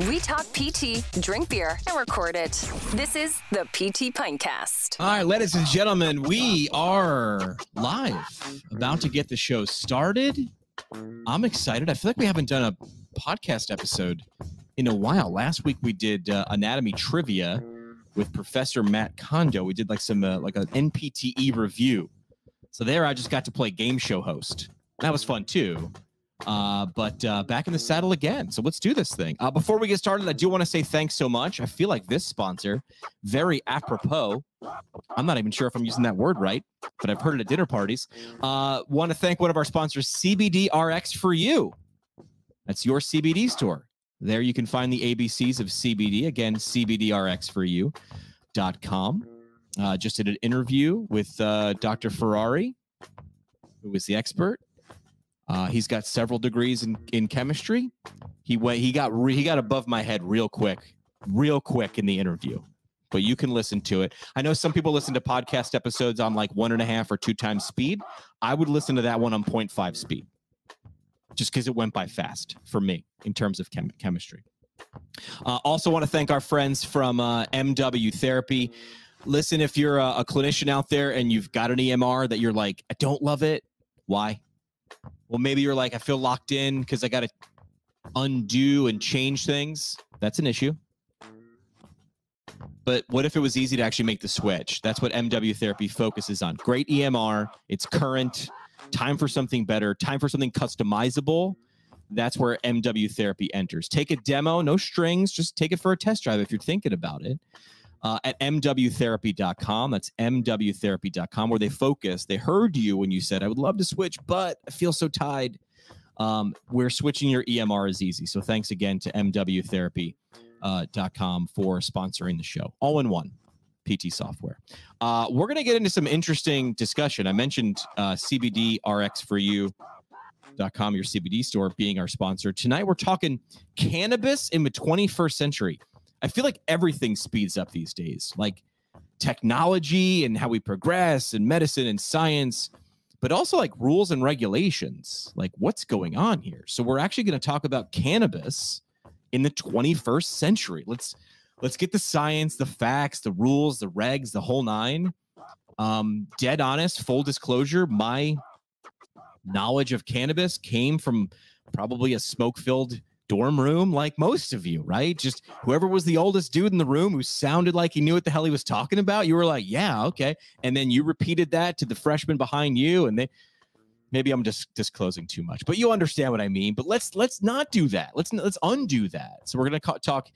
We talk PT, drink beer, and record it. This is the PT Pintcast. All right, ladies and gentlemen, we are live, about to get the show started. I'm excited. I feel like we haven't done a podcast episode in a while. Last week we did uh, anatomy trivia with Professor Matt Kondo. We did like some uh, like an NPTE review. So there, I just got to play game show host. That was fun too. Uh, but uh, back in the saddle again. So let's do this thing. Uh, before we get started, I do want to say thanks so much. I feel like this sponsor, very apropos. I'm not even sure if I'm using that word right, but I've heard it at dinner parties. Uh, want to thank one of our sponsors, CBD RX for you. That's your CBD store. There you can find the ABCs of CBD. Again, CBDRXforyou.com. Uh, just did an interview with uh, Dr. Ferrari, who was the expert. Uh, he's got several degrees in, in chemistry. He went. He got. Re, he got above my head real quick, real quick in the interview. But you can listen to it. I know some people listen to podcast episodes on like one and a half or two times speed. I would listen to that one on 0.5 speed, just because it went by fast for me in terms of chem- chemistry. Uh, also, want to thank our friends from uh, MW Therapy. Listen, if you're a, a clinician out there and you've got an EMR that you're like, I don't love it. Why? Well, maybe you're like, I feel locked in because I got to undo and change things. That's an issue. But what if it was easy to actually make the switch? That's what MW Therapy focuses on. Great EMR, it's current, time for something better, time for something customizable. That's where MW Therapy enters. Take a demo, no strings, just take it for a test drive if you're thinking about it. Uh, at mwtherapy.com. That's mwtherapy.com, where they focus. They heard you when you said, I would love to switch, but I feel so tied. Um, where switching your EMR is easy. So thanks again to mwtherapy.com for sponsoring the show. All in one. PT software. Uh, we're going to get into some interesting discussion. I mentioned uh, CBD RX for you. Dot com, your CBD store, being our sponsor. Tonight, we're talking cannabis in the 21st century. I feel like everything speeds up these days, like technology and how we progress and medicine and science, but also like rules and regulations. Like what's going on here? So we're actually going to talk about cannabis in the 21st century. Let's let's get the science, the facts, the rules, the regs, the whole nine. Um, dead honest, full disclosure, my knowledge of cannabis came from probably a smoke-filled dorm room like most of you, right? Just whoever was the oldest dude in the room who sounded like he knew what the hell he was talking about, you were like, yeah, okay. And then you repeated that to the freshman behind you and they maybe I'm just disclosing too much, but you understand what I mean. But let's let's not do that. Let's let's undo that. So we're going to talk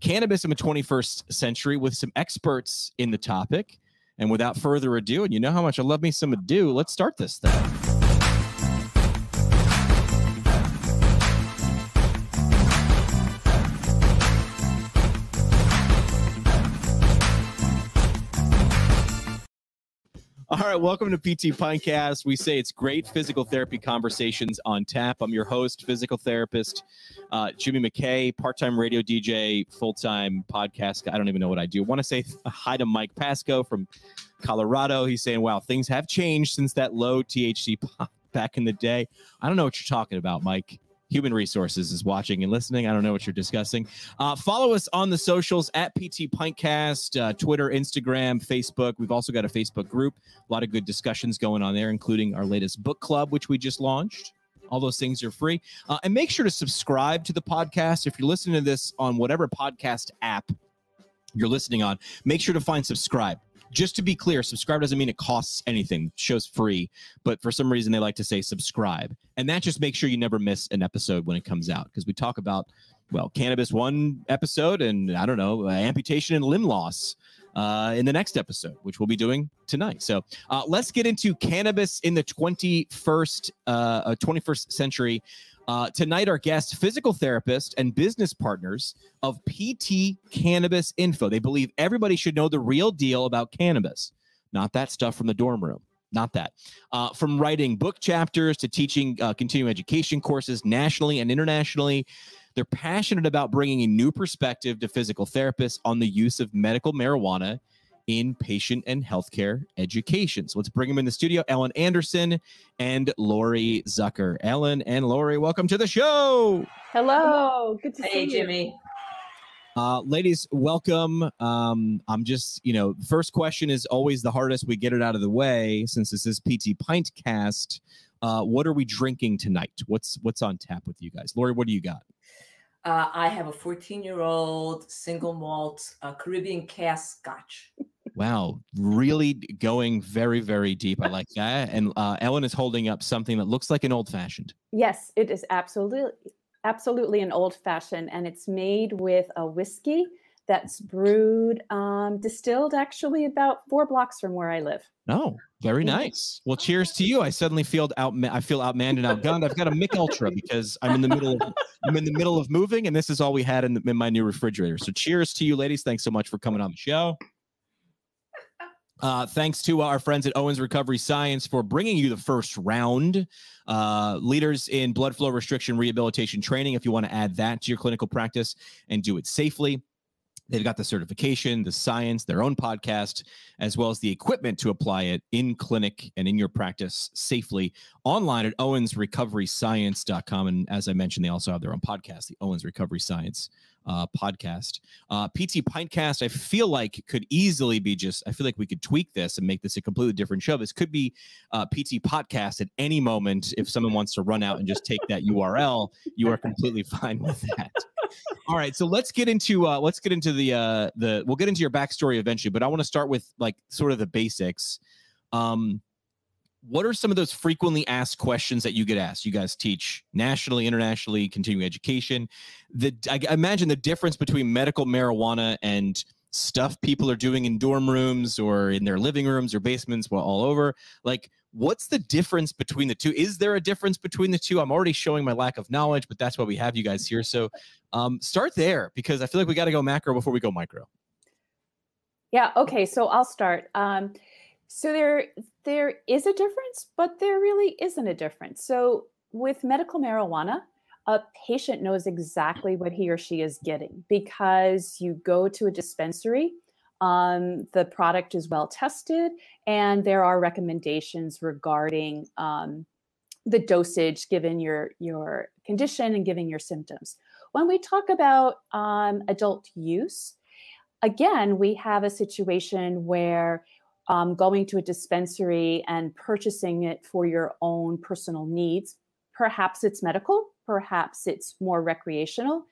cannabis in the 21st century with some experts in the topic. And without further ado, and you know how much I love me some ado, let's start this thing. Right, welcome to PT Pintcast. We say it's great physical therapy conversations on tap. I'm your host, physical therapist uh, Jimmy McKay, part-time radio DJ, full-time podcast. I don't even know what I do. Want to say hi to Mike Pasco from Colorado. He's saying, "Wow, things have changed since that low THC pop back in the day." I don't know what you're talking about, Mike human resources is watching and listening. I don't know what you're discussing. Uh, follow us on the socials at PT Pintcast, uh, Twitter, Instagram, Facebook. We've also got a Facebook group. A lot of good discussions going on there, including our latest book club, which we just launched. All those things are free. Uh, and make sure to subscribe to the podcast. If you're listening to this on whatever podcast app you're listening on, make sure to find subscribe just to be clear, subscribe doesn't mean it costs anything. show's free, but for some reason they like to say subscribe. And that just makes sure you never miss an episode when it comes out because we talk about, well, cannabis one episode and I don't know, uh, amputation and limb loss uh, in the next episode, which we'll be doing tonight. So uh, let's get into cannabis in the 21st, uh, 21st century. Uh, tonight, our guest, physical therapist and business partners of PT Cannabis Info. They believe everybody should know the real deal about cannabis, not that stuff from the dorm room. Not that. Uh, from writing book chapters to teaching uh, continuing education courses nationally and internationally, they're passionate about bringing a new perspective to physical therapists on the use of medical marijuana in patient and healthcare education. So let's bring them in the studio. Ellen Anderson and Lori Zucker. Ellen and Lori, welcome to the show. Hello. Good to hey, see Jimmy. you. Uh, ladies, welcome. Um, I'm just, you know, first question is always the hardest. We get it out of the way since this is PT Pint Cast. Uh, what are we drinking tonight? What's what's on tap with you guys? Lori, what do you got? Uh, I have a 14 year old single malt uh, Caribbean cask scotch. Wow, really going very, very deep. I like that. And uh, Ellen is holding up something that looks like an old fashioned. Yes, it is absolutely, absolutely an old fashioned, and it's made with a whiskey that's brewed, um, distilled actually about four blocks from where I live. Oh, very nice. Well, cheers to you. I suddenly feel out. I feel outmanned and outgunned. I've got a Mich Ultra because I'm in the middle. Of, I'm in the middle of moving, and this is all we had in, the, in my new refrigerator. So, cheers to you, ladies. Thanks so much for coming on the show. Uh, thanks to our friends at Owens Recovery Science for bringing you the first round. Uh, leaders in blood flow restriction rehabilitation training. If you want to add that to your clinical practice and do it safely, They've got the certification, the science, their own podcast, as well as the equipment to apply it in clinic and in your practice safely online at owensrecoveryscience.com. And as I mentioned, they also have their own podcast, the Owens Recovery Science uh, podcast. Uh, PT Pintcast, I feel like could easily be just, I feel like we could tweak this and make this a completely different show. This could be uh, PT Podcast at any moment. If someone wants to run out and just take that URL, you are completely fine with that. All right, so let's get into uh, let's get into the uh, the we'll get into your backstory eventually, but I want to start with like sort of the basics. Um, what are some of those frequently asked questions that you get asked? You guys teach nationally, internationally, continuing education. The I imagine the difference between medical marijuana and stuff people are doing in dorm rooms or in their living rooms or basements, well, all over. Like, what's the difference between the two? Is there a difference between the two? I'm already showing my lack of knowledge, but that's why we have you guys here. So, um, start there because I feel like we got to go macro before we go micro. Yeah. Okay. So I'll start. Um, so there there is a difference, but there really isn't a difference. So with medical marijuana, a patient knows exactly what he or she is getting because you go to a dispensary. Um, the product is well tested, and there are recommendations regarding um, the dosage given your your condition and given your symptoms. When we talk about um, adult use, again, we have a situation where um, going to a dispensary and purchasing it for your own personal needs. Perhaps it's medical, perhaps it's more recreational.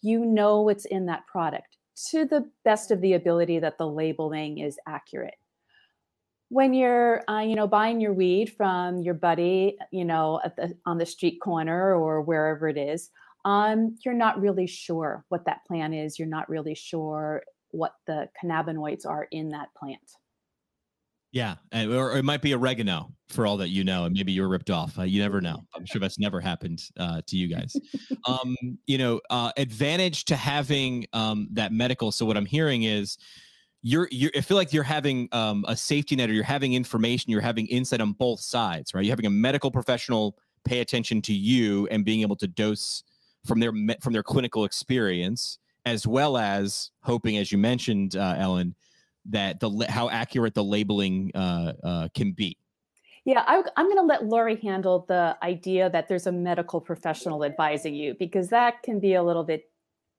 You know what's in that product to the best of the ability that the labeling is accurate. When you're, uh, you know, buying your weed from your buddy, you know, the, on the street corner or wherever it is, um, you're not really sure what that plant is. You're not really sure what the cannabinoids are in that plant. Yeah, or, it might be oregano for all that you know, and maybe you're ripped off. Uh, you never know. I'm sure that's never happened uh, to you guys. Um, you know, uh, advantage to having um, that medical. So what I'm hearing is, you're, you're I feel like you're having um, a safety net, or you're having information, you're having insight on both sides, right? You're having a medical professional pay attention to you and being able to dose from their from their clinical experience, as well as hoping, as you mentioned, uh, Ellen that the how accurate the labeling uh, uh, can be. Yeah, I, am going to let Lori handle the idea that there's a medical professional advising you because that can be a little bit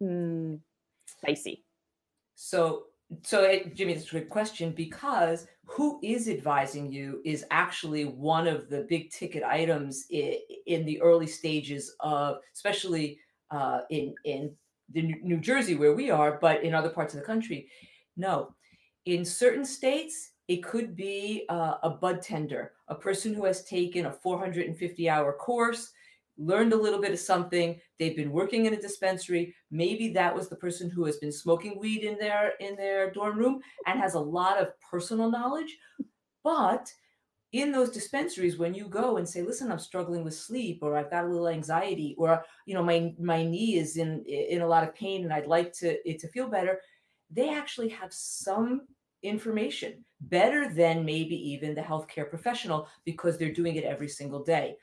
mm, spicy. So, so it, Jimmy, that's a good question because who is advising you is actually one of the big ticket items in, in the early stages of, especially uh, in in the New Jersey where we are, but in other parts of the country. No, in certain states, it could be uh, a bud tender, a person who has taken a 450 hour course, learned a little bit of something. They've been working in a dispensary. Maybe that was the person who has been smoking weed in their in their dorm room and has a lot of personal knowledge. But in those dispensaries, when you go and say, "Listen, I'm struggling with sleep, or I've got a little anxiety, or you know, my my knee is in in a lot of pain, and I'd like to it to feel better," they actually have some information better than maybe even the healthcare professional because they're doing it every single day.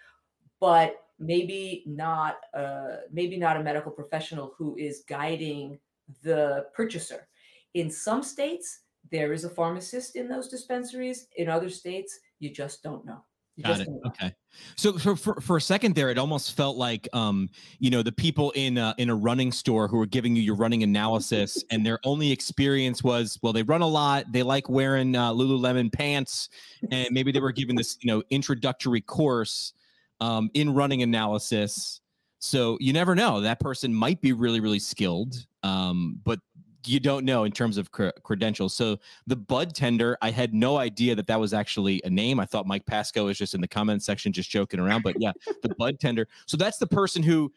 But maybe not uh, maybe not a medical professional who is guiding the purchaser. In some states there is a pharmacist in those dispensaries. In other states you just don't know You Got it. know. Okay. So for, for for a second there, it almost felt like um, you know, the people in a, in a running store who are giving you your running analysis, and their only experience was, well, they run a lot, they like wearing uh, Lululemon pants, and maybe they were given this, you know, introductory course um, in running analysis. So you never know. That person might be really, really skilled, um, but you don't know in terms of cre- credentials. So the bud tender, I had no idea that that was actually a name. I thought Mike Pasco was just in the comment section, just joking around. But yeah, the bud tender. So that's the person who,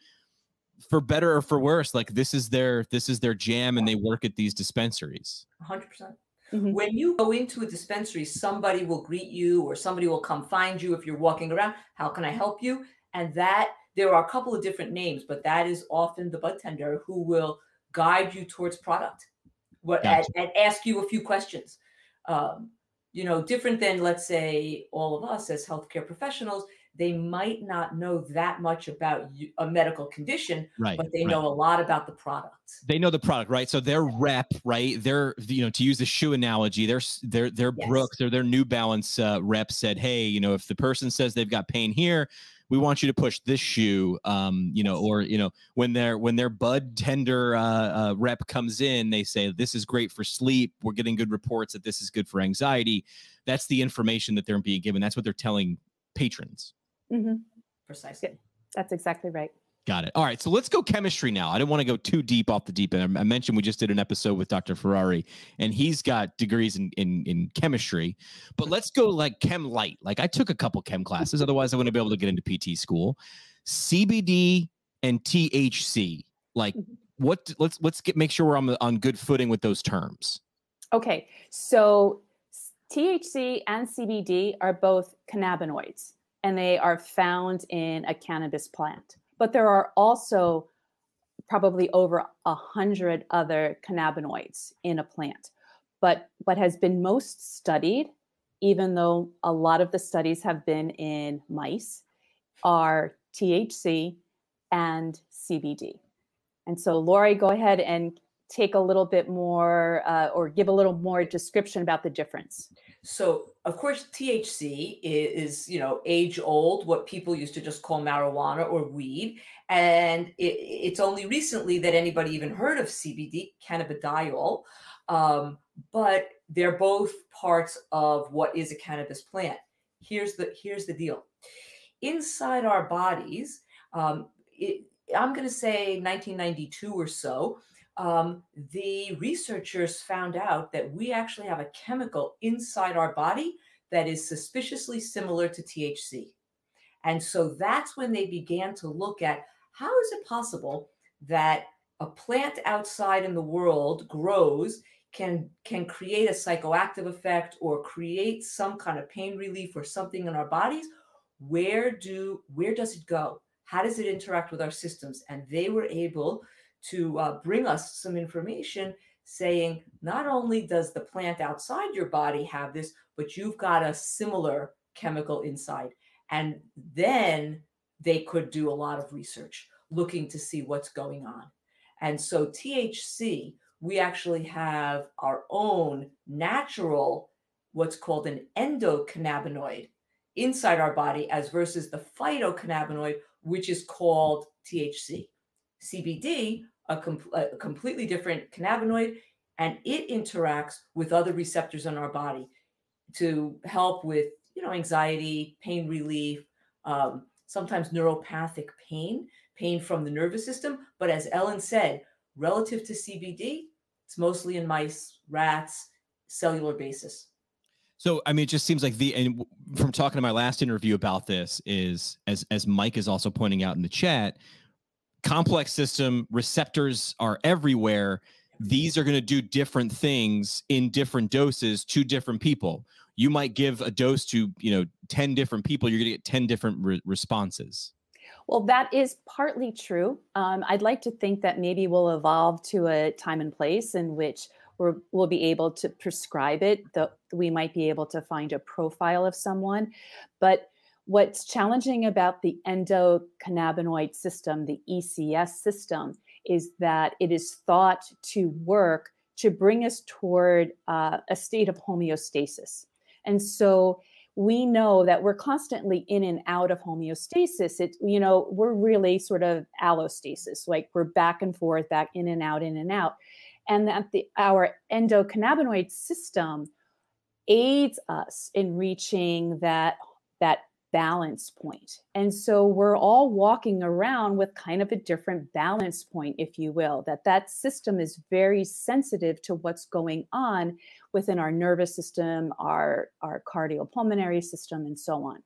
for better or for worse, like this is their this is their jam, and they work at these dispensaries. 100%. percent Mhm. When you go into a dispensary, somebody will greet you or somebody will come find you if you're walking around. How can I help you? And that there are a couple of different names, but that is often the bud tender who will guide you towards product what, and, Gotcha. and ask you a few questions. Um, you know, different than, let's say, all of us as healthcare professionals, they might not know that much about a medical condition, Right. but they right. know a lot about the product. they know the product, right? So their rep, right? Their, you know, to use the shoe analogy, their their their Yes. Brooks or their New Balance uh, rep said, "Hey, you know, if the person says they've got pain here, we want you to push this shoe." Um, you know, or you know, when their when their Bud Tender uh, uh, rep comes in, they say, "This is great for sleep. We're getting good reports that this is good for anxiety." That's the information that they're being given. That's what they're telling patrons. Mhm. Precisely. That's exactly right. Got it. All right. So let's go chemistry now. I don't want to go too deep off the deep end. I I mentioned we just did an episode with Dr. Ferrari, and he's got degrees in, in, in chemistry. But let's go like chem light. Like I took a couple chem classes. Otherwise, I wouldn't be able to get into PT school. CBD and THC. Like mm-hmm. what? Let's let's get make sure we're on on good footing with those terms. Okay, so THC and CBD are both cannabinoids and they are found in a cannabis plant. But there are also probably over a hundred other cannabinoids in a plant. But what has been most studied, even though a lot of the studies have been in mice, are THC and CBD. And so, Lori, go ahead and take a little bit more uh, or give a little more description about the difference. So, of course, THC is, you know, age old, what people used to just call marijuana or weed. And it, it's only recently that anybody even heard of CBD, cannabidiol. Um, but they're both parts of what is a cannabis plant. Here's the here's the deal. Inside our bodies, um, it, I'm going to say 1992 or so, um, the researchers found out that we actually have a chemical inside our body that is suspiciously similar to THC. And so that's when they began to look at how is it possible that a plant outside in the world grows can can create a psychoactive effect or create some kind of pain relief or something in our bodies? Where do where does it go? How does it interact with our systems? And they were able to uh, bring us some information saying not only does the plant outside your body have this, but you've got a similar chemical inside. And then they could do a lot of research looking to see what's going on. And so, THC, we actually have our own natural, what's called an endocannabinoid inside our body, as versus the phytocannabinoid, which is called THC. CBD, a, com- a completely different cannabinoid, and it interacts with other receptors in our body to help with, you know, anxiety, pain relief, um, sometimes neuropathic pain, pain from the nervous system. But as Ellen said, relative to CBD, it's mostly in mice, rats, cellular basis. So I mean, it just seems like the and from talking to my last interview about this is as as Mike is also pointing out in the chat, complex system receptors are everywhere. These are going to do different things in different doses to different people. You might give a dose to you know ten different people. You're going to get ten different re- responses. Well, that is partly true. Um, I'd like to think that maybe we'll evolve to a time and place in which we're, we'll be able to prescribe it. The, we might be able to find a profile of someone. But what's challenging about the endocannabinoid system, the ECS system, is that it is thought to work to bring us toward uh, a state of homeostasis. And so we know that we're constantly in and out of homeostasis. It, you know, we're really sort of allostasis, like we're back and forth, back in and out, in and out. And that the, our endocannabinoid system aids us in reaching that, that balance point. And so we're all walking around with kind of a different balance point, if you will, that that system is very sensitive to what's going on within our nervous system, our, our cardiopulmonary system, and so on.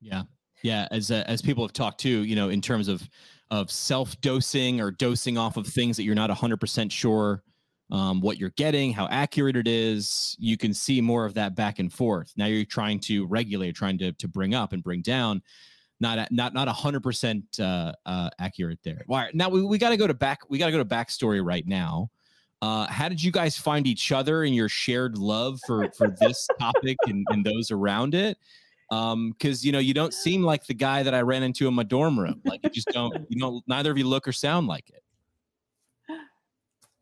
Yeah. Yeah. As, uh, as people have talked to, you know, in terms of, of self dosing or dosing off of things that you're not 100% sure um, what you're getting, how accurate it is. You can see more of that back and forth. Now you're trying to regulate, trying to to bring up and bring down. Not not not a hundred percent uh, uh, accurate there. All right, now we, we got to go to back. We got to go to backstory right now. Uh, how did you guys find each other and your shared love for for this topic and, and those around it? Um, because you know you don't seem like the guy that I ran into in my dorm room. Like you just don't. You know, neither of you look or sound like it.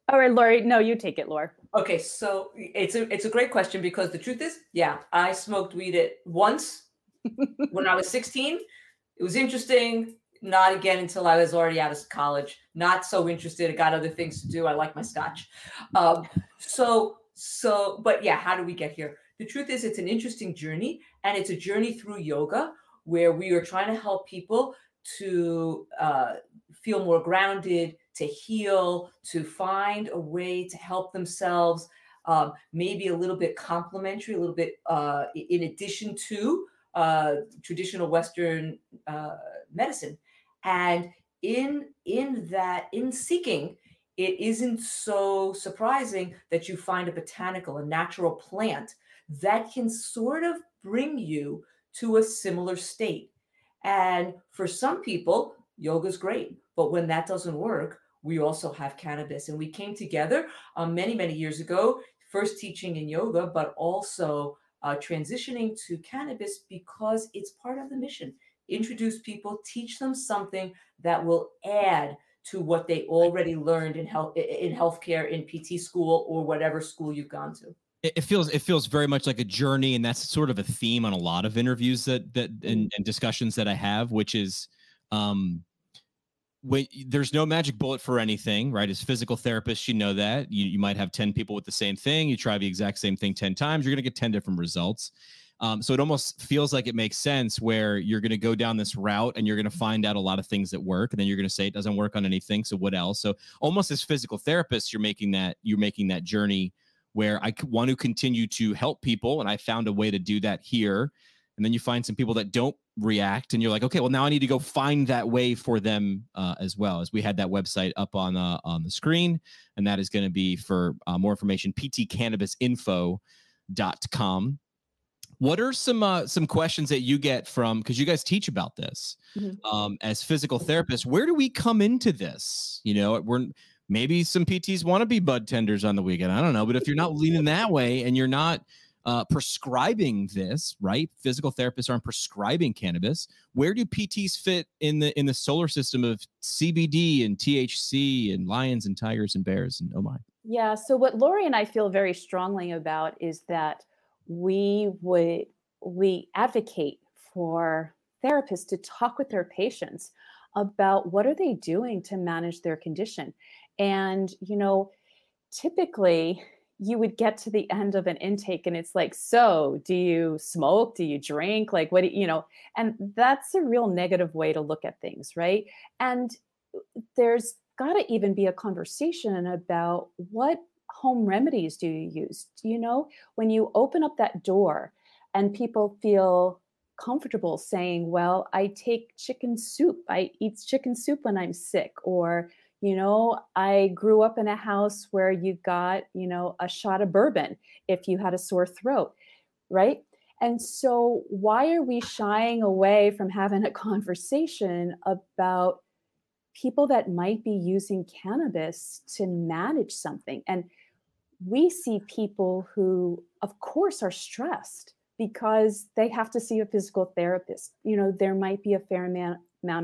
All right, Lori. No, you take it, Laura. Okay, so it's a it's a great question because the truth is, yeah, I smoked weed at once when I was 16. It was interesting. Not again until I was already out of college. Not so interested. I got other things to do. I like my scotch. Um, so so, but yeah, how do we get here? The truth is, it's an interesting journey, and it's a journey through yoga where we are trying to help people to uh, feel more grounded, to heal, to find a way to help themselves, um, maybe a little bit complementary, a little bit uh, in addition to uh, traditional Western uh, medicine. And in in that, in seeking, it isn't so surprising that you find a botanical, a natural plant that can sort of bring you to a similar state. And for some people, yoga is great. But when that doesn't work, we also have cannabis. And we came together um, many, many years ago, first teaching in yoga, but also uh, transitioning to cannabis because it's part of the mission. Introduce people, teach them something that will add to what they already learned in health in healthcare, in PT school, or whatever school you've gone to. It feels it feels very much like a journey, and that's sort of a theme on a lot of interviews that that and, mm-hmm. and discussions that I have, which is um, when there's no magic bullet for anything, right? As physical therapists, you know that you, you might have 10 people with the same thing. You try the exact same thing 10 times, you're going to get 10 different results. Um, so it almost feels like it makes sense where you're going to go down this route and you're going to find out a lot of things that work, and then you're going to say it doesn't work on anything. So what else? So almost as physical therapists, you're making that you're making that journey where I want to continue to help people, and I found a way to do that here. And then you find some people that don't react and you're like okay well now i need to go find that way for them uh, as well as we had that website up on uh, on the screen and that is going to be for uh, more information ptcannabisinfo.com what are some uh, some questions that you get from because you guys teach about this mm-hmm. um, as physical therapists where do we come into this you know we're maybe some pts want to be bud tenders on the weekend i don't know but if you're not leaning that way and you're not uh, prescribing this, right? Physical therapists aren't prescribing cannabis. Where do PTs fit in the in the solar system of CBD and THC and lions and tigers and bears and oh my? Yeah. So what Lori and I feel very strongly about is that we would we advocate for therapists to talk with their patients about what are they doing to manage their condition and you know typically you would get to the end of an intake and it's like so do you smoke? Do you drink? Like what do you, you know? And that's a real negative way to look at things right? And uh, there's got to even be a conversation about what home remedies do you use? Do you know when you open up that door and people feel comfortable saying well i take chicken soup. I eat chicken soup when i'm sick or you know i grew up in a house where you got you know a shot of bourbon if you had a sore throat right? And so why are we shying away from having a conversation about people that might be using cannabis to manage something? And we see people who of course are stressed because they have to see a physical therapist. You know there might be a fair amount,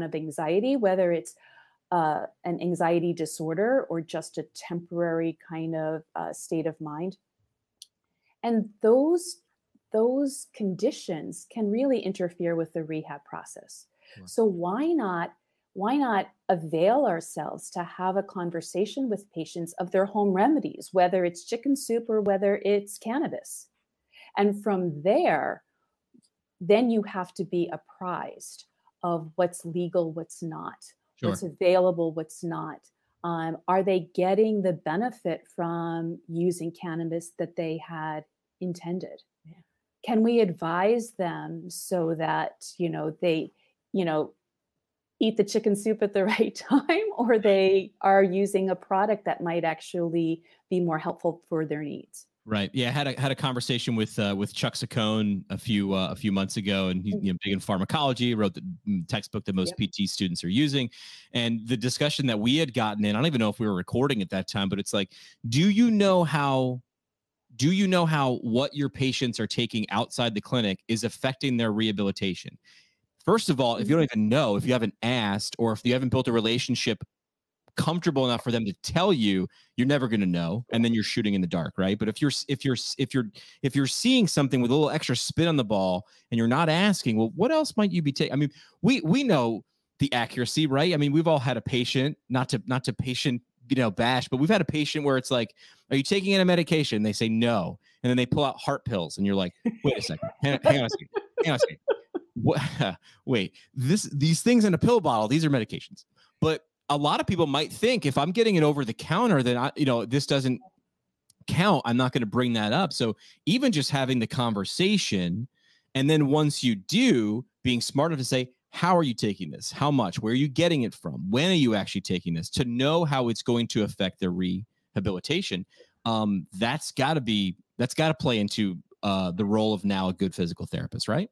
of anxiety whether it's uh, an anxiety disorder or just a temporary kind of uh, state of mind. And those those conditions can really interfere with the rehab process. So why not why not avail ourselves to have a conversation with patients of their home remedies, whether it's chicken soup or whether it's cannabis? And from there, then you have to be apprised of what's legal, what's not, sure. what's available, what's not. Um, are they getting the benefit from using cannabis that they had intended? Yeah. Can we advise them so that you know they, you know, eat the chicken soup at the right time, or they are using a product that might actually be more helpful for their needs? Right. Yeah, I had a had a conversation with uh, with Chuck Ciccone a few uh, a few months ago, and he's mm. you know, big in pharmacology. Wrote the mm, textbook that most yep. PT students are using, and the discussion that we had gotten in. I don't even know if we were recording at that time, but it's like, do you know how? Do you know how what your patients are taking outside the clinic is affecting their rehabilitation? First of all, if you don't mm-hmm. even know, if you haven't asked, or if you haven't built a relationship comfortable enough for them to tell you you're never going to know and then you're shooting in the dark right? But if you're if you're if you're if you're seeing something with a little extra spin on the ball and you're not asking well what else might you be taking i mean we we know the accuracy right? I mean we've all had a patient not to not to patient you know bash but we've had a patient where it's like are you taking any medication? And they say no and then they pull out heart pills and you're like wait a second hang, hang on a second hang on a second. What, wait this these things in a pill bottle these are medications. But a lot of people might think if I'm getting it over the counter, then I, you know, this doesn't count. I'm not going to bring that up. So even just having the conversation, and then once you do, being smart enough to say, how are you taking this? How much? Where are you getting it from? When are you actually taking this? To know how it's going to affect their rehabilitation, um, that's got to be that's got to play into uh, the role of now a good physical therapist, right?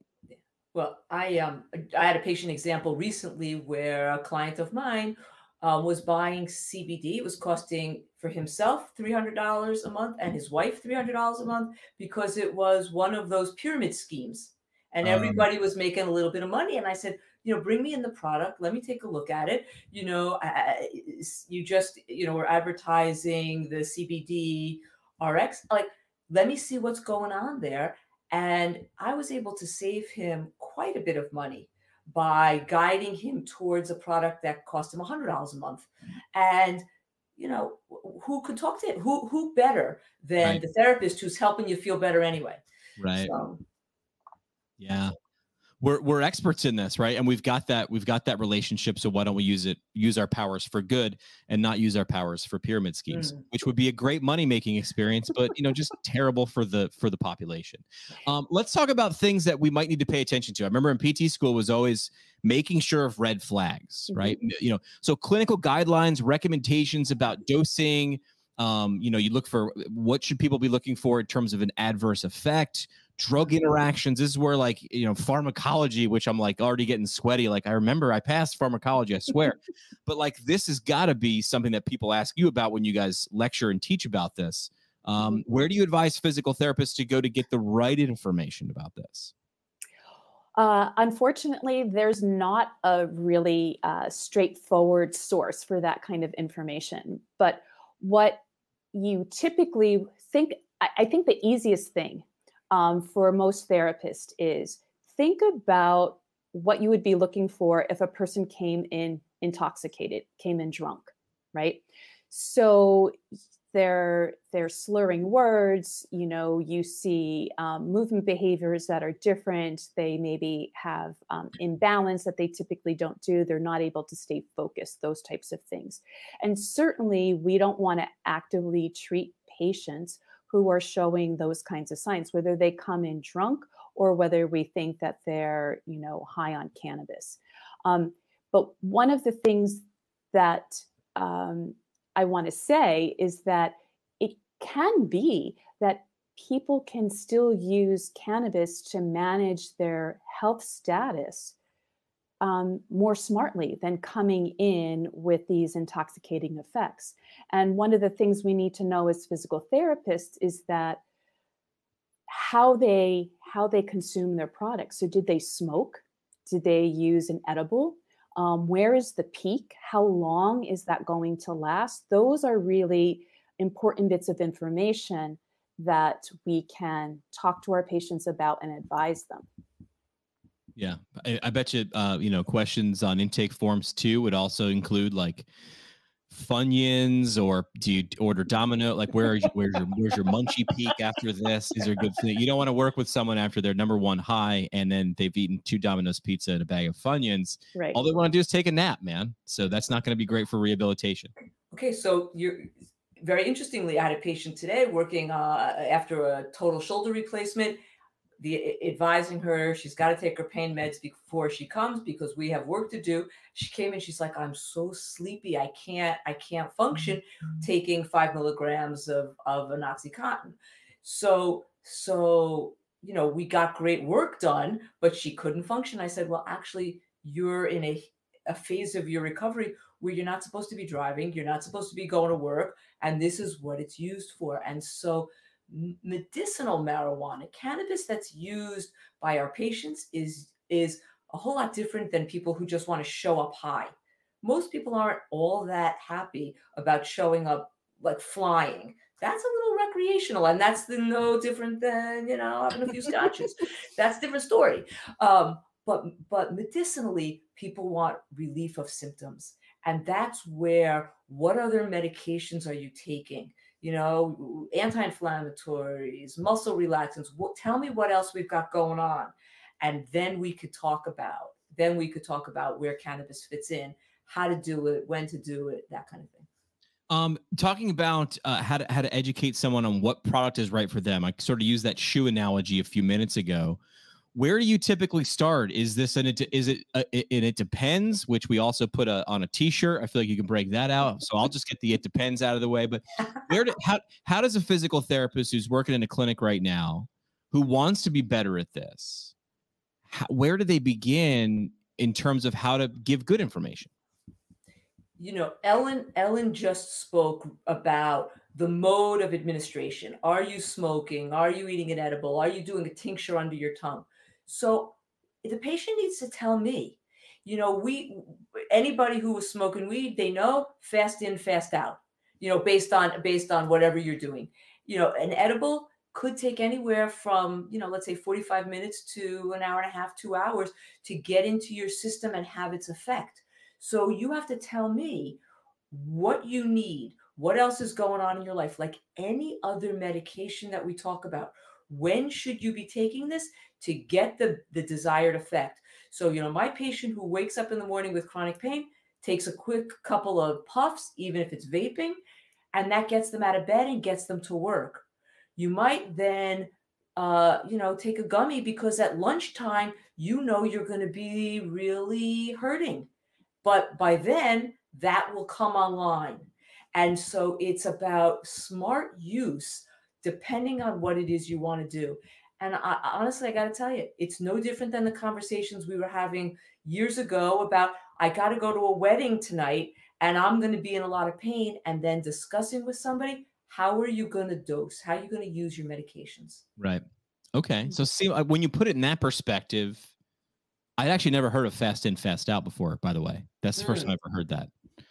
Well, I um I had a patient example recently where a client of mine uh, was buying CBD. It was costing for himself $300 a month and his wife $300 a month because it was one of those pyramid schemes. And um, everybody um, was making a little bit of money. And I said, you know, bring me in the product. Let me take a look at it. You know, I, you just, you know, we're advertising the CBD RX. Like, let me see what's going on there. And I was able to save him quite a bit of money by guiding him towards a product that cost him $100 a month. And you know, who could talk to him? Who who better than right. the therapist who's helping you feel better anyway? Right. So, yeah we're we're experts in this, right? And we've got that we've got that relationship. So why don't we use it, use our powers for good and not use our powers for pyramid schemes, mm. which would be a great money making experience, but you know, just terrible for the for the population. Um, let's talk about things that we might need to pay attention to. I remember in PT school was always making sure of red flags, right? Mm-hmm. You know, so clinical guidelines, recommendations about dosing. Um, you know, you look for what should people be looking for in terms of an adverse effect drug interactions. This is where like you know pharmacology, which I'm like already getting sweaty. Like I remember I passed pharmacology, I swear. but like this has got to be something that people ask you about when you guys lecture and teach about this. Um, mm-hmm. where do you advise physical therapists to go to get the right information about this? Uh, unfortunately, there's not a really uh, straightforward source for that kind of information. But what you typically think, I, I think the easiest thing um, for most therapists is think about what you would be looking for if a person came in intoxicated, came in drunk, right? So they're they're slurring words you know you see um, movement behaviors that are different. They maybe have um, imbalance that they typically don't do. They're not able to stay focused those types of things. And certainly we don't want to actively treat patients who are showing those kinds of signs, whether they come in drunk or whether we think that they're, you know, high on cannabis. Um, but one of the things that um, I want to say is that it can be that people can still use cannabis to manage their health status um, more smartly than coming in with these intoxicating effects. And one of the things we need to know as physical therapists is that how they how they consume their products. So did they smoke? Did they use an edible? Um, where is the peak? How long is that going to last? Those are really important bits of information that we can talk to our patients about and advise them. Yeah, I, I bet you, uh, you know, questions on intake forms too would also include like Funyuns or do you order Domino? Like, where is, where's your where's your munchie peak after this? Is there good thing? You don't want to work with someone after their number one high and then they've eaten two Domino's pizza and a bag of Funyuns. Right. All they want to do is take a nap, man. So that's not going to be great for rehabilitation. Okay, so you're very interestingly, I had a patient today working uh, after a total shoulder replacement the advising her she's got to take her pain meds before she comes because we have work to do. She came in she's like i'm so sleepy i can't i can't function mm-hmm. taking five milligrams of of an oxycontin so so you know we got great work done but she couldn't function. I said well actually you're in a, a phase of your recovery where you're not supposed to be driving you're not supposed to be going to work and this is what it's used for. And so medicinal marijuana, cannabis that's used by our patients is is a whole lot different than people who just want to show up high. Most people aren't all that happy about showing up like flying. That's a little recreational, and that's the no different than you know having a few scotches. that's a different story. Um, but but medicinally, people want relief of symptoms, and that's where what other medications are you taking? You know, anti-inflammatories, muscle relaxants. Well, tell me what else we've got going on, and then we could talk about. Then we could talk about where cannabis fits in, how to do it, when to do it, that kind of thing. Um, talking about uh, how to how to educate someone on what product is right for them. I sort of used that shoe analogy a few minutes ago where do you typically start? Is this an is it uh, and it depends which we also put a, on a t-shirt. I feel like you can break that out. So i'll just get the it depends out of the way but where do, how, how does a physical therapist who's working in a clinic right now who wants to be better at this how, where do they begin in terms of how to give good information? You know ellen ellen just spoke about the mode of administration. Are you smoking? Are you eating an edible? Are you doing a tincture under your tongue so the patient needs to tell me, you know, we anybody who was smoking weed, they know fast in, fast out, you know, based on based on whatever you're doing. You know, an edible could take anywhere from, you know, let's say 45 minutes to an hour and a half, two hours to get into your system and have its effect. So you have to tell me what you need, what else is going on in your life, like any other medication that we talk about. When should you be taking this? to get the, the desired effect. So, you know, my patient who wakes up in the morning with chronic pain takes a quick couple of puffs, even if it's vaping, and that gets them out of bed and gets them to work. You might then, uh, you know, take a gummy because at lunchtime, you know you're going to be really hurting. But by then, that will come online. And so it's about smart use depending on what it is you want to do. And I, honestly, I got to tell you, it's no different than the conversations we were having years ago about I got to go to a wedding tonight and I'm going to be in a lot of pain. And then discussing with somebody, how are you going to dose? How are you going to use your medications? Right. Okay. So, see, uh, when you put it in that perspective, I'd actually never heard of fast in, fast out before, by the way. That's the mm. first time I've ever heard that.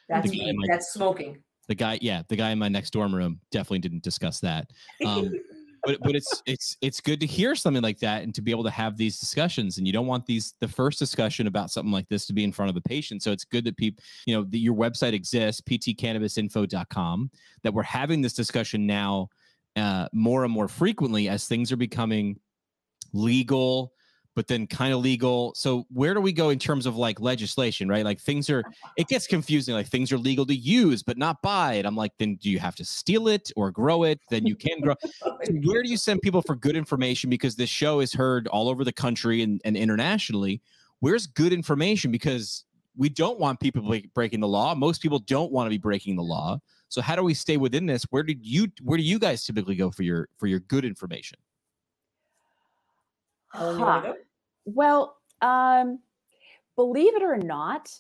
That's, that's smoking. The guy, yeah, the guy in my next dorm room definitely didn't discuss that. Um, but but it's it's it's good to hear something like that and to be able to have these discussions and you don't want these the first discussion about something like this to be in front of the patient so it's good that people you know that your website exists ptcannabisinfo.com that we're having this discussion now uh, more and more frequently as things are becoming legal but then kind of legal. So where do we go in terms of like legislation, right? Like things are, it gets confusing. Like things are legal to use, but not buy it. I'm like, then do you have to steal it or grow it? Then you can grow. Oh, so where do you send people for good information? Because this show is heard all over the country and, and internationally. Where's good information? Because we don't want people breaking the law. Most people don't want to be breaking the law. So how do we stay within this? Where did you where do you guys typically go for your for your good information? Huh. Well, um, believe it or not,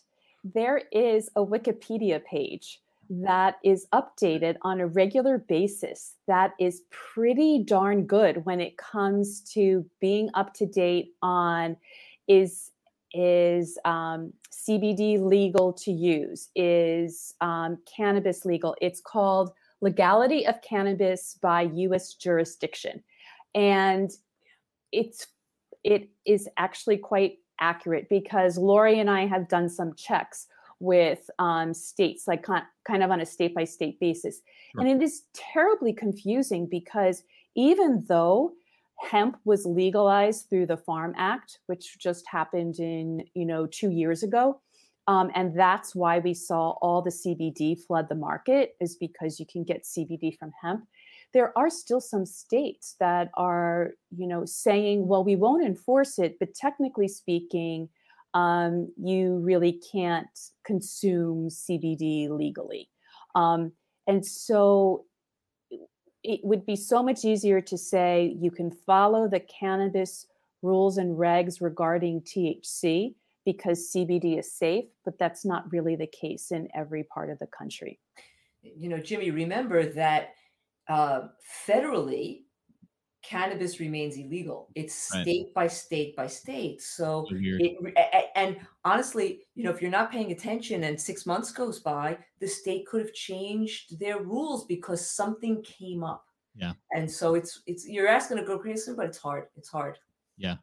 there is a Wikipedia page that is updated on a regular basis that is pretty darn good when it comes to being up to date on is is um, CBD legal to use? Is um, cannabis legal? It's called legality of cannabis by US jurisdiction. And it's it is actually quite accurate because Lori and I have done some checks with um, states, like kind of on a state by state basis. Sure. And it is terribly confusing because even though hemp was legalized through the Farm Act, which just happened in, you know, two years ago, um, and that's why we saw all the CBD flood the market, is because you can get CBD from hemp. There are still some states that are, you know, saying, well, we won't enforce it, but technically speaking, um, you really can't consume CBD legally. Um, and so it would be so much easier to say you can follow the cannabis rules and regs regarding THC because CBD is safe, but that's not really the case in every part of the country. You know, Jimmy, remember that uh, federally, cannabis remains illegal. It's state right. by state by state. So, it, and honestly, you know, if you're not paying attention and six months goes by, the state could have changed their rules because something came up. Yeah. And so it's it's you're asking to go crazy, but it's hard. It's hard. Yeah.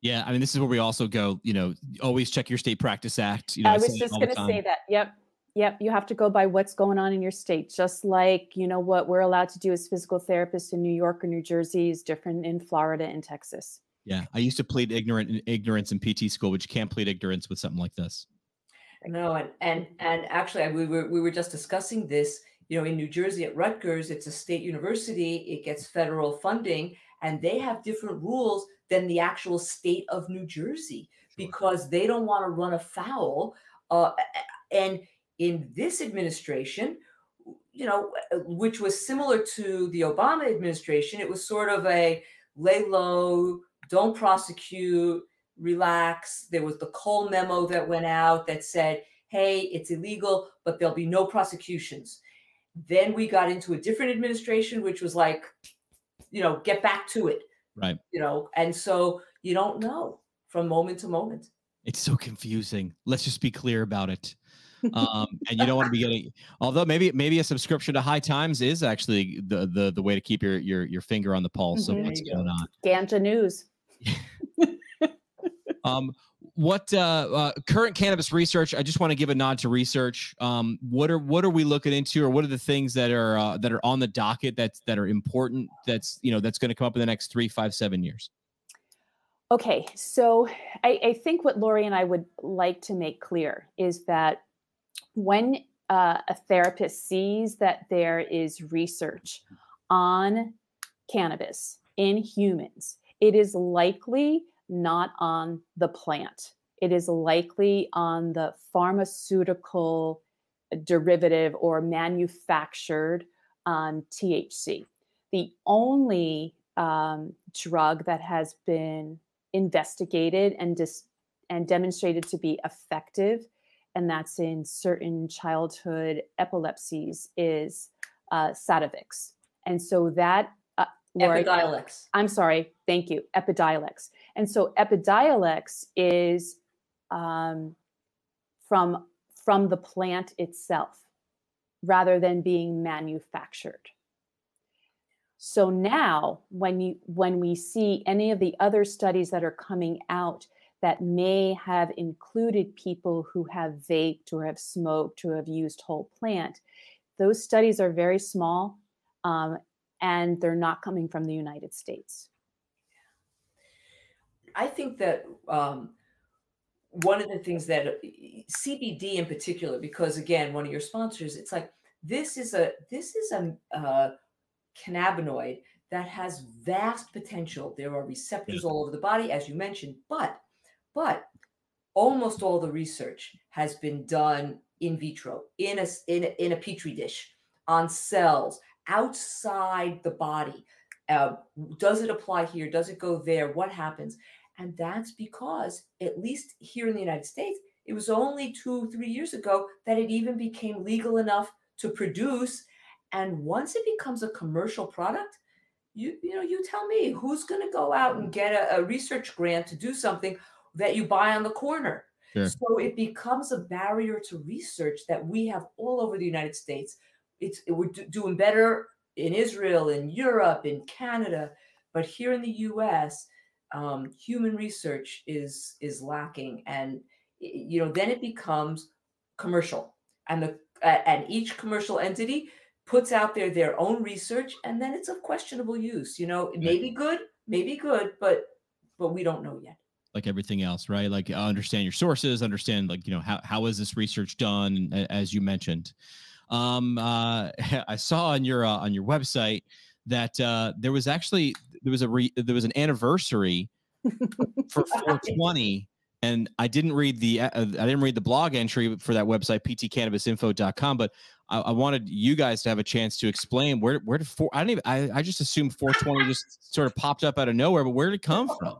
Yeah, I mean, this is where we also go. You know, always check your state practice act. You know, I was just going to say that. Yep, Yep, you have to go by what's going on in your state. Just like, you know, what we're allowed to do as physical therapists in New York or New Jersey is different in Florida and Texas. Yeah, I used to plead ignorant ignorance in PT school, which you can't plead ignorance with something like this. No, and and and actually, we were we were just discussing this. You know, in New Jersey at Rutgers, it's a state university. It gets federal funding, and they have different rules than the actual state of New Jersey sure. because they don't want to run afoul. Uh, and in this administration, you know, which was similar to the Obama administration, it was sort of a lay low, don't prosecute, relax. There was the Cole memo that went out that said, hey, it's illegal, but there'll be no prosecutions. Then we got into a different administration, which was like, you know, get back to it. Right. You know, and so you don't know from moment to moment. It's so confusing. Let's just be clear about it um, and you don't want to be getting. Although maybe maybe a subscription to High Times is actually the the the way to keep your your your finger on the pulse mm-hmm. of what's going on. Ganja News. um, what uh, uh, current cannabis research? I just want to give a nod to research. Um, what are what are we looking into, or what are the things that are uh, that are on the docket that's that are important? That's you know that's going to come up in the next three, five, seven years. Okay, so I, I think what Lori and I would like to make clear is that when uh, a therapist sees that there is research on cannabis in humans, it is likely not on the plant. It is likely on the pharmaceutical derivative or manufactured um, THC. The only um, drug that has been investigated and dis- and demonstrated to be effective and that's in certain childhood epilepsies, is uh, Sativex. And so that uh, Epidiolex. I'm sorry, thank you, Epidiolex. And so Epidiolex is um, from from the plant itself, rather than being manufactured. So now, when you when we see any of the other studies that are coming out that may have included people who have vaped or have smoked or have used whole plant. Those studies are very small um, and they're not coming from the United States. I think that um, one of the things that uh, CBD in particular, because again, one of your sponsors, it's like this is a this is a uh, cannabinoid that has vast potential. There are receptors all over the body, as you mentioned, but but almost all the research has been done in vitro, in a, in a, in a petri dish, on cells outside the body. Uh, does it apply here? Does it go there? What happens? And that's because, at least here in the United States, it was only two, three years ago that it even became legal enough to produce. And once it becomes a commercial product, you you know, you tell me who's going to go out and get a, a research grant to do something that you buy on the corner. Sure. So it becomes a barrier to research that we have all over the United States. it's we're doing better in Israel, in Europe, in Canada, but here in the U.S., um, human research is is lacking, and you know then it becomes commercial, and the uh, and each commercial entity puts out there their own research, and then it's of questionable use. You know, it may be good, maybe good, but but we don't know yet like everything else, right? Like understand your sources, understand like you know how how is this research done, as you mentioned. Um, uh, I saw on your uh, on your website that uh, there was actually there was a re, there was an anniversary for 420 and I didn't read the uh, I didn't read the blog entry for that website ptcannabisinfo.com but I, I, wanted you guys to have a chance to explain where where did four I don't even I, I just assumed 420 just sort of popped up out of nowhere but where did it come from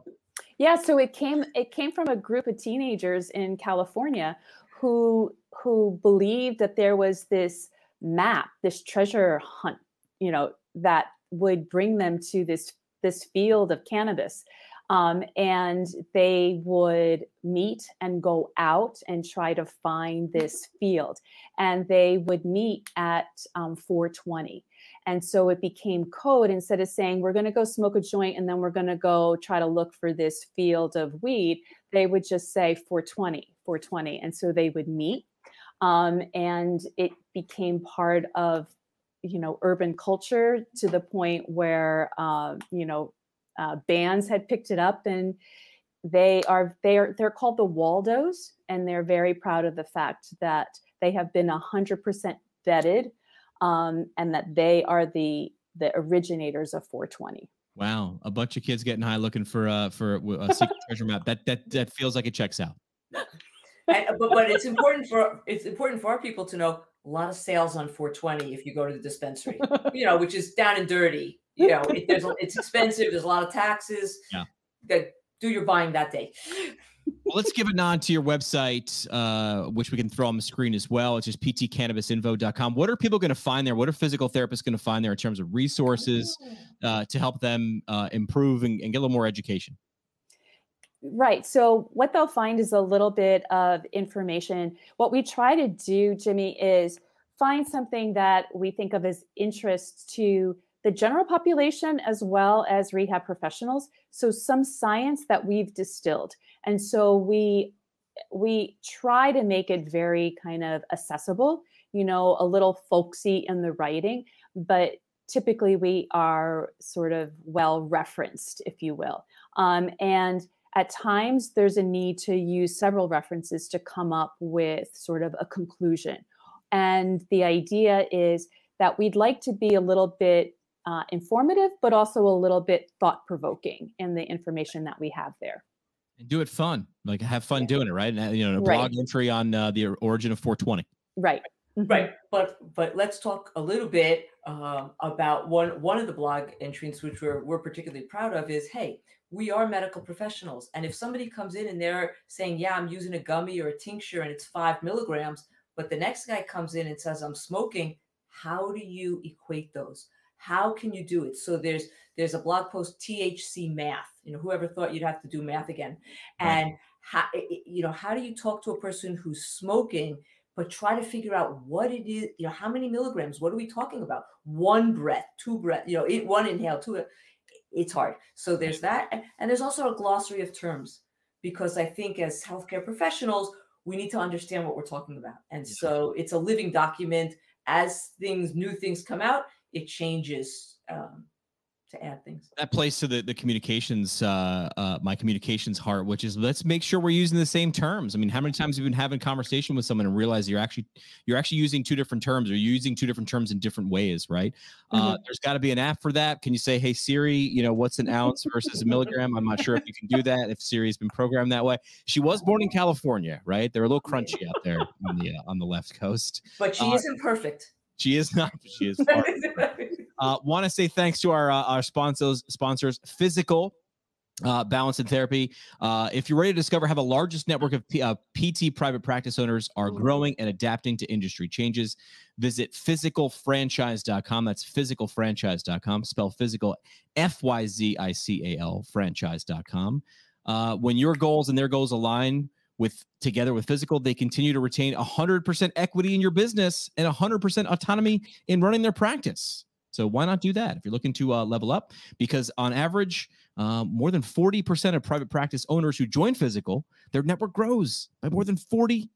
yeah so it came it came from a group of teenagers in California who who believed that there was this map this treasure hunt you know that would bring them to this this field of cannabis um, and they would meet and go out and try to find this field. And they would meet at um, 420. And so it became code instead of saying, we're going to go smoke a joint and then we're going to go try to look for this field of weed, they would just say 420, 420. And so they would meet. Um, and it became part of you know urban culture to the point where uh, you know uh, bands had picked it up and they are they are they're called the waldos and they're very proud of the fact that they have been 100% vetted um, and that they are the the originators of 420 wow a bunch of kids getting high looking for uh for a secret treasure map that that that feels like it checks out and, but, but it's important for it's important for our people to know a lot of sales on 420 if you go to the dispensary you know which is down and dirty you know, it, there's it's expensive. There's a lot of taxes. Yeah. do your buying that day. Well, let's give a nod to your website, uh, which we can throw on the screen as well. It's just ptcannabisinfo.com. What are people going to find there? What are physical therapists going to find there in terms of resources uh, to help them uh, improve and, and get a little more education? Right. So, what they'll find is a little bit of information. What we try to do, Jimmy, is find something that we think of as interest to the general population as well as rehab professionals. So some science that we've distilled. And so we we try to make it very kind of accessible, you know, a little folksy in the writing, but typically we are sort of well referenced, if you will. Um, and at times there's a need to use several references to come up with sort of a conclusion. And the idea is that we'd like to be a little bit uh, informative, but also a little bit thought provoking in the information that we have there. And do it fun, like have fun doing it, right? And you know, a blog right. entry on uh, the origin of 420. Right. Mm-hmm. Right, but but let's talk a little bit um, about one one of the blog entries which we're we're particularly proud of is hey we are medical professionals and if somebody comes in and they're saying yeah I'm using a gummy or a tincture and it's five milligrams but the next guy comes in and says I'm smoking how do you equate those how can you do it? So there's there's a blog post thc math you know whoever thought you'd have to do math again. Right. and how you know how do you talk to a person who's smoking but try to figure out what it is you know how many milligrams what are we talking about? One breath two breath you know it, one inhale two it's hard. So there's that and there's also a glossary of terms because i think as healthcare professionals we need to understand what we're talking about. And so it's a living document. As things new things come out it changes um, to add things. That plays to the the communications, uh, uh, my communications heart, which is let's make sure we're using the same terms. I mean, how many times have you been having conversation with someone and realize you're actually you're actually using two different terms or you're using two different terms in different ways, right? Uh, mm-hmm. Uh, there's got to be an app for that. Can you say, hey Siri, you know, what's an ounce versus a milligram? I'm not sure if you can do that. If Siri's been programmed that way. She was born in California, right? They're a little crunchy out there on the uh, on the left coast, but she uh, isn't perfect. She is not. She is. uh, Want to say thanks to our uh, our sponsors. Sponsors, Fyzical. Uh, balance and therapy. Uh, if you're ready to discover how the largest network of P- uh, PT private practice owners are growing and adapting to industry changes, visit fyzicalfranchise.com. That's fyzicalfranchise.com. Spell physical F Y Z I C A L franchise.com. Uh, when your goals and their goals align, with together with Fyzical, they continue to retain 100% equity in your business and 100% autonomy in running their practice. So why not do that if you're looking to uh, level up? Because on average, uh, more than 40% of private practice owners who join Fyzical, their network grows by more than 40%.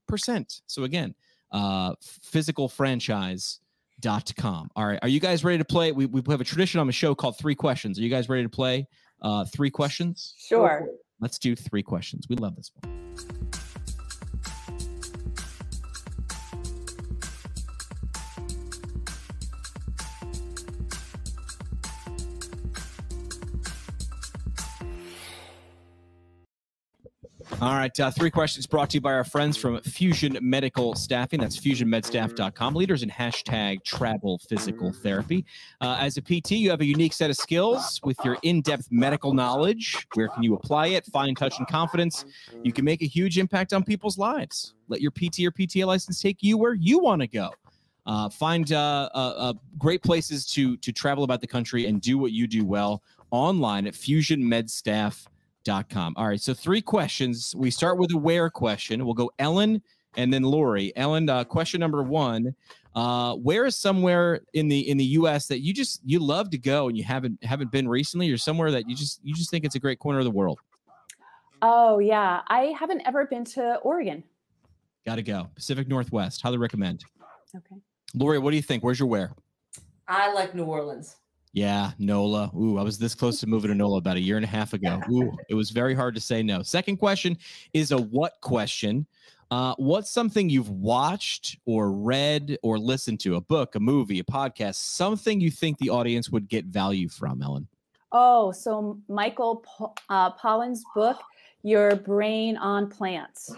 So again, uh, fyzicalfranchise.com. All right. Are you guys ready to play? We, we have a tradition on the show called Three Questions. Are you guys ready to play uh, Three Questions? Sure. Let's do three questions. We love this one. All right. Uh, three questions brought to you by our friends from Fusion Medical Staffing. That's fusionmedstaff.com. Leaders in hashtag travel physical therapy. Uh, as a PT, you have a unique set of skills with your in depth medical knowledge. Where can you apply it? Fine touch and confidence. You can make a huge impact on people's lives. Let your PT or PTA license take you where you want to go. Uh, find uh, uh, uh, great places to to travel about the country and do what you do well online at fusionmedstaff.com com. All right. So three questions. We start with a where question. We'll go Ellen and then Lori. Ellen, uh, question number one. Uh, where is somewhere in the in the US that you just you love to go and you haven't haven't been recently or somewhere that you just you just think it's a great corner of the world? Oh yeah. I haven't ever been to Oregon. Gotta go. Pacific Northwest. Highly recommend. Okay. Lori, what do you think? Where's your where? I like New Orleans. Yeah, NOLA. Ooh, I was this close to moving to NOLA about a year and a half ago. Ooh, it was very hard to say no. Second question is a what question. Uh, what's something you've watched or read or listened to, a book, a movie, a podcast, something you think the audience would get value from, Ellen? Oh, so Michael uh, Pollan's book, Your Brain on Plants.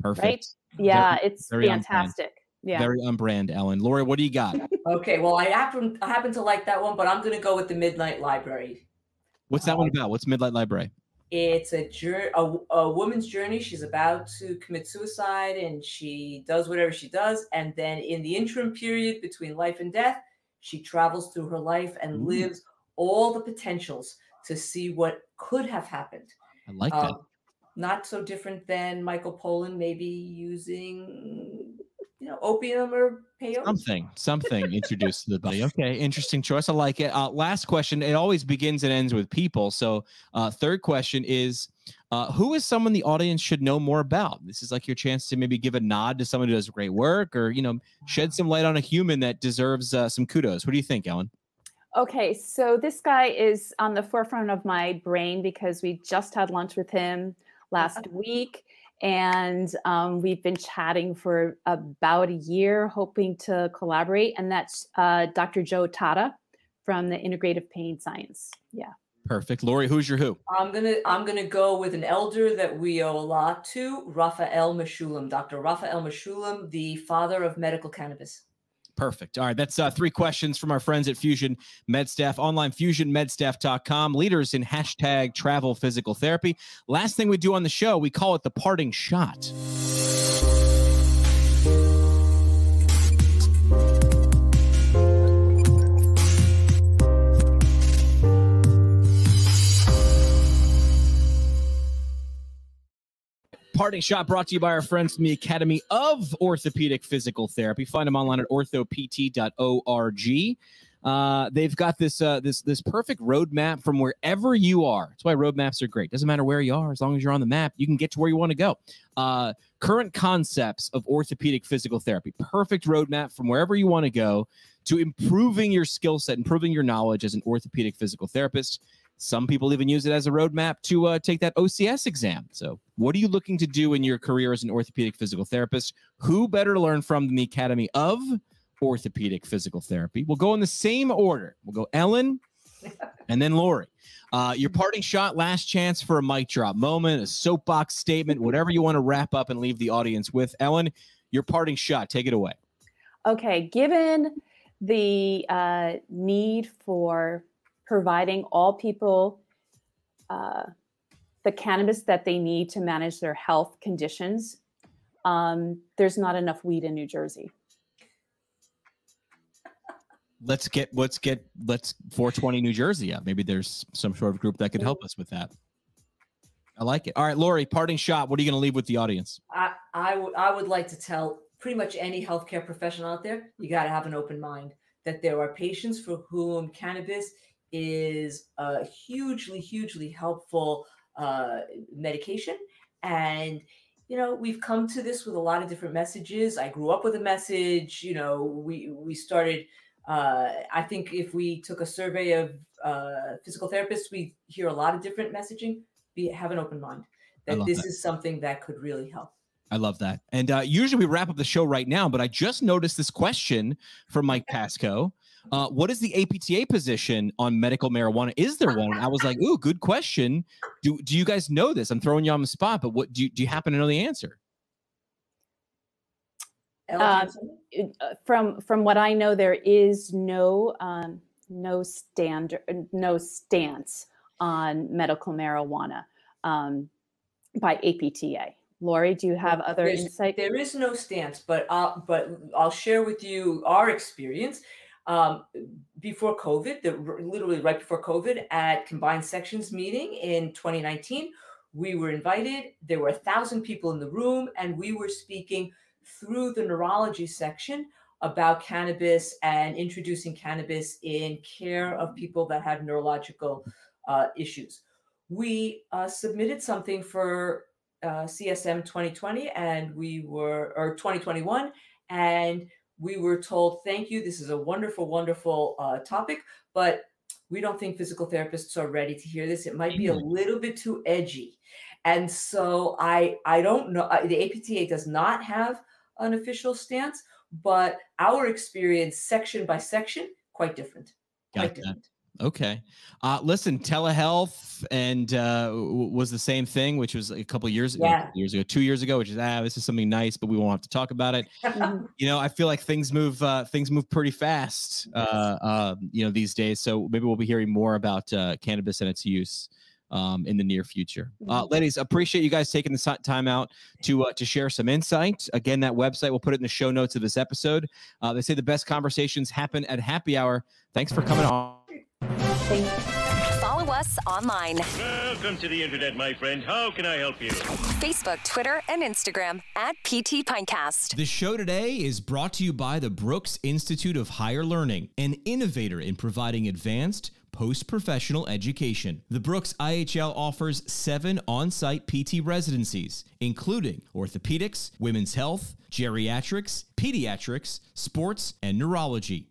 Perfect. Right? Yeah, very, it's very fantastic. Yeah. Very on brand, Ellen. Lori, what do you got? okay, well, I happen I happen to like that one, but I'm going to go with the Midnight Library. What's that um, one about? What's Midnight Library? It's a, journey, a, a woman's journey. She's about to commit suicide, and she does whatever she does, and then in the interim period between life and death, she travels through her life and Ooh. lives all the potentials to see what could have happened. I like um, that. Not so different than Michael Pollan maybe using you know, opium or peyote. Something, something introduced to the body. Okay, interesting choice. I like it. Uh, last question. It always begins and ends with people. So, uh, third question is, uh, who is someone the audience should know more about? This is like your chance to maybe give a nod to someone who does great work, or you know, shed some light on a human that deserves uh, some kudos. What do you think, Ellen? Okay, so this guy is on the forefront of my brain because we just had lunch with him last week and um, we've been chatting for about a year, hoping to collaborate. And that's uh, Dr. Joe Tatta from the Integrative Pain Science. Yeah. Perfect. Lori, who's your who? I'm gonna I'm gonna go with an elder that we owe a lot to, Raphael Mechoulam, Dr. Raphael Mechoulam, the father of medical cannabis. Perfect. All right. That's uh, three questions from our friends at Fusion MedStaff, online fusionmedstaff.com, leaders in hashtag travel physical therapy. Last thing we do on the show, we call it the parting shot. Parting shot brought to you by our friends from the Academy of Orthopedic Physical Therapy. Find them online at orthopt.org. Uh, they've got this uh, this this perfect roadmap from wherever you are. That's why roadmaps are great. Doesn't matter where you are, as long as you're on the map, you can get to where you want to go. Uh, current concepts of orthopedic physical therapy. Perfect roadmap from wherever you want to go to improving your skill set, improving your knowledge as an orthopedic physical therapist. Some people even use it as a roadmap to uh, take that OCS exam. So, what are you looking to do in your career as an orthopedic physical therapist? Who better to learn from than the Academy of Orthopedic Physical Therapy? We'll go in the same order. We'll go Ellen and then Lori. Uh, your parting shot, last chance for a mic drop moment, a soapbox statement, whatever you want to wrap up and leave the audience with. Ellen, your parting shot, take it away. Okay, given the uh, need for providing all people uh, the cannabis that they need to manage their health conditions. Um, there's not enough weed in New Jersey. Let's get let's get let's 420 New Jersey up. Maybe there's some sort of group that could help us with that. I like it. All right, Lori, parting shot. What are you going to leave with the audience? I, I would I would like to tell pretty much any healthcare professional out there, you got to have an open mind that there are patients for whom cannabis is a hugely, hugely helpful uh, medication. And, you know, we've come to this with a lot of different messages. I grew up with a message, you know, we, we started, uh, I think if we took a survey of uh, physical therapists, we hear a lot of different messaging. Be, have an open mind that this that. is something that could really help. I love that. And uh, usually we wrap up the show right now, but I just noticed this question from Mike Pasco. Uh, what is the APTA position on medical marijuana? Is there one? I was like, ooh, good question. Do do you guys know this? I'm throwing you on the spot, but what do you, do you happen to know the answer? Um, uh, from from what I know, there is no um, no standard no stance on medical marijuana um, by APTA. Lori, do you have other There's, insight? There is no stance, but I'll, but I'll share with you our experience. Um, before COVID, the, literally right before COVID, at Combined Sections meeting in 2019, we were invited. There were a thousand people in the room, and we were speaking through the neurology section about cannabis and introducing cannabis in care of people that had neurological uh, issues. We uh, submitted something for uh, CSM 2020 and we were, or 2021, and we were told, thank you. This is a wonderful, wonderful uh, topic, but we don't think physical therapists are ready to hear this. It might be a mm-hmm. little bit too edgy. And so I, I don't know. The APTA does not have an official stance, but our experience, section by section, quite different. Quite that. different. Okay. Uh, listen, telehealth and uh, was the same thing, which was a couple years yeah. years ago, two years ago, which is ah, this is something nice, but we won't have to talk about it. you know, I feel like things move uh, things move pretty fast, uh, uh, you know, these days. So maybe we'll be hearing more about uh, cannabis and its use um, in the near future. Uh, mm-hmm. ladies, appreciate you guys taking the time out to uh, to share some insight. Again, that website we'll put it in the show notes of this episode. Uh, they say the best conversations happen at happy hour. Thanks for coming on. Follow us online. Welcome to the internet, my friend. How can I help you? Facebook, Twitter, and Instagram at PT Pintcast. The show today is brought to you by the Brooks Institute of Higher Learning, an innovator in providing advanced post professional education. The Brooks IHL offers seven on site PT residencies, including orthopedics, women's health, geriatrics, pediatrics, sports, and neurology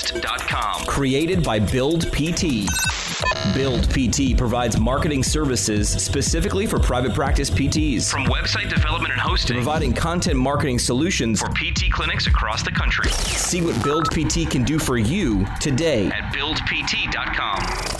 ptpintcast.com. Created by Build PT. Build PT provides marketing services specifically for private practice PTs. From website development and hosting, providing content marketing solutions for PT clinics across the country. See what Build PT can do for you today at buildpt.com.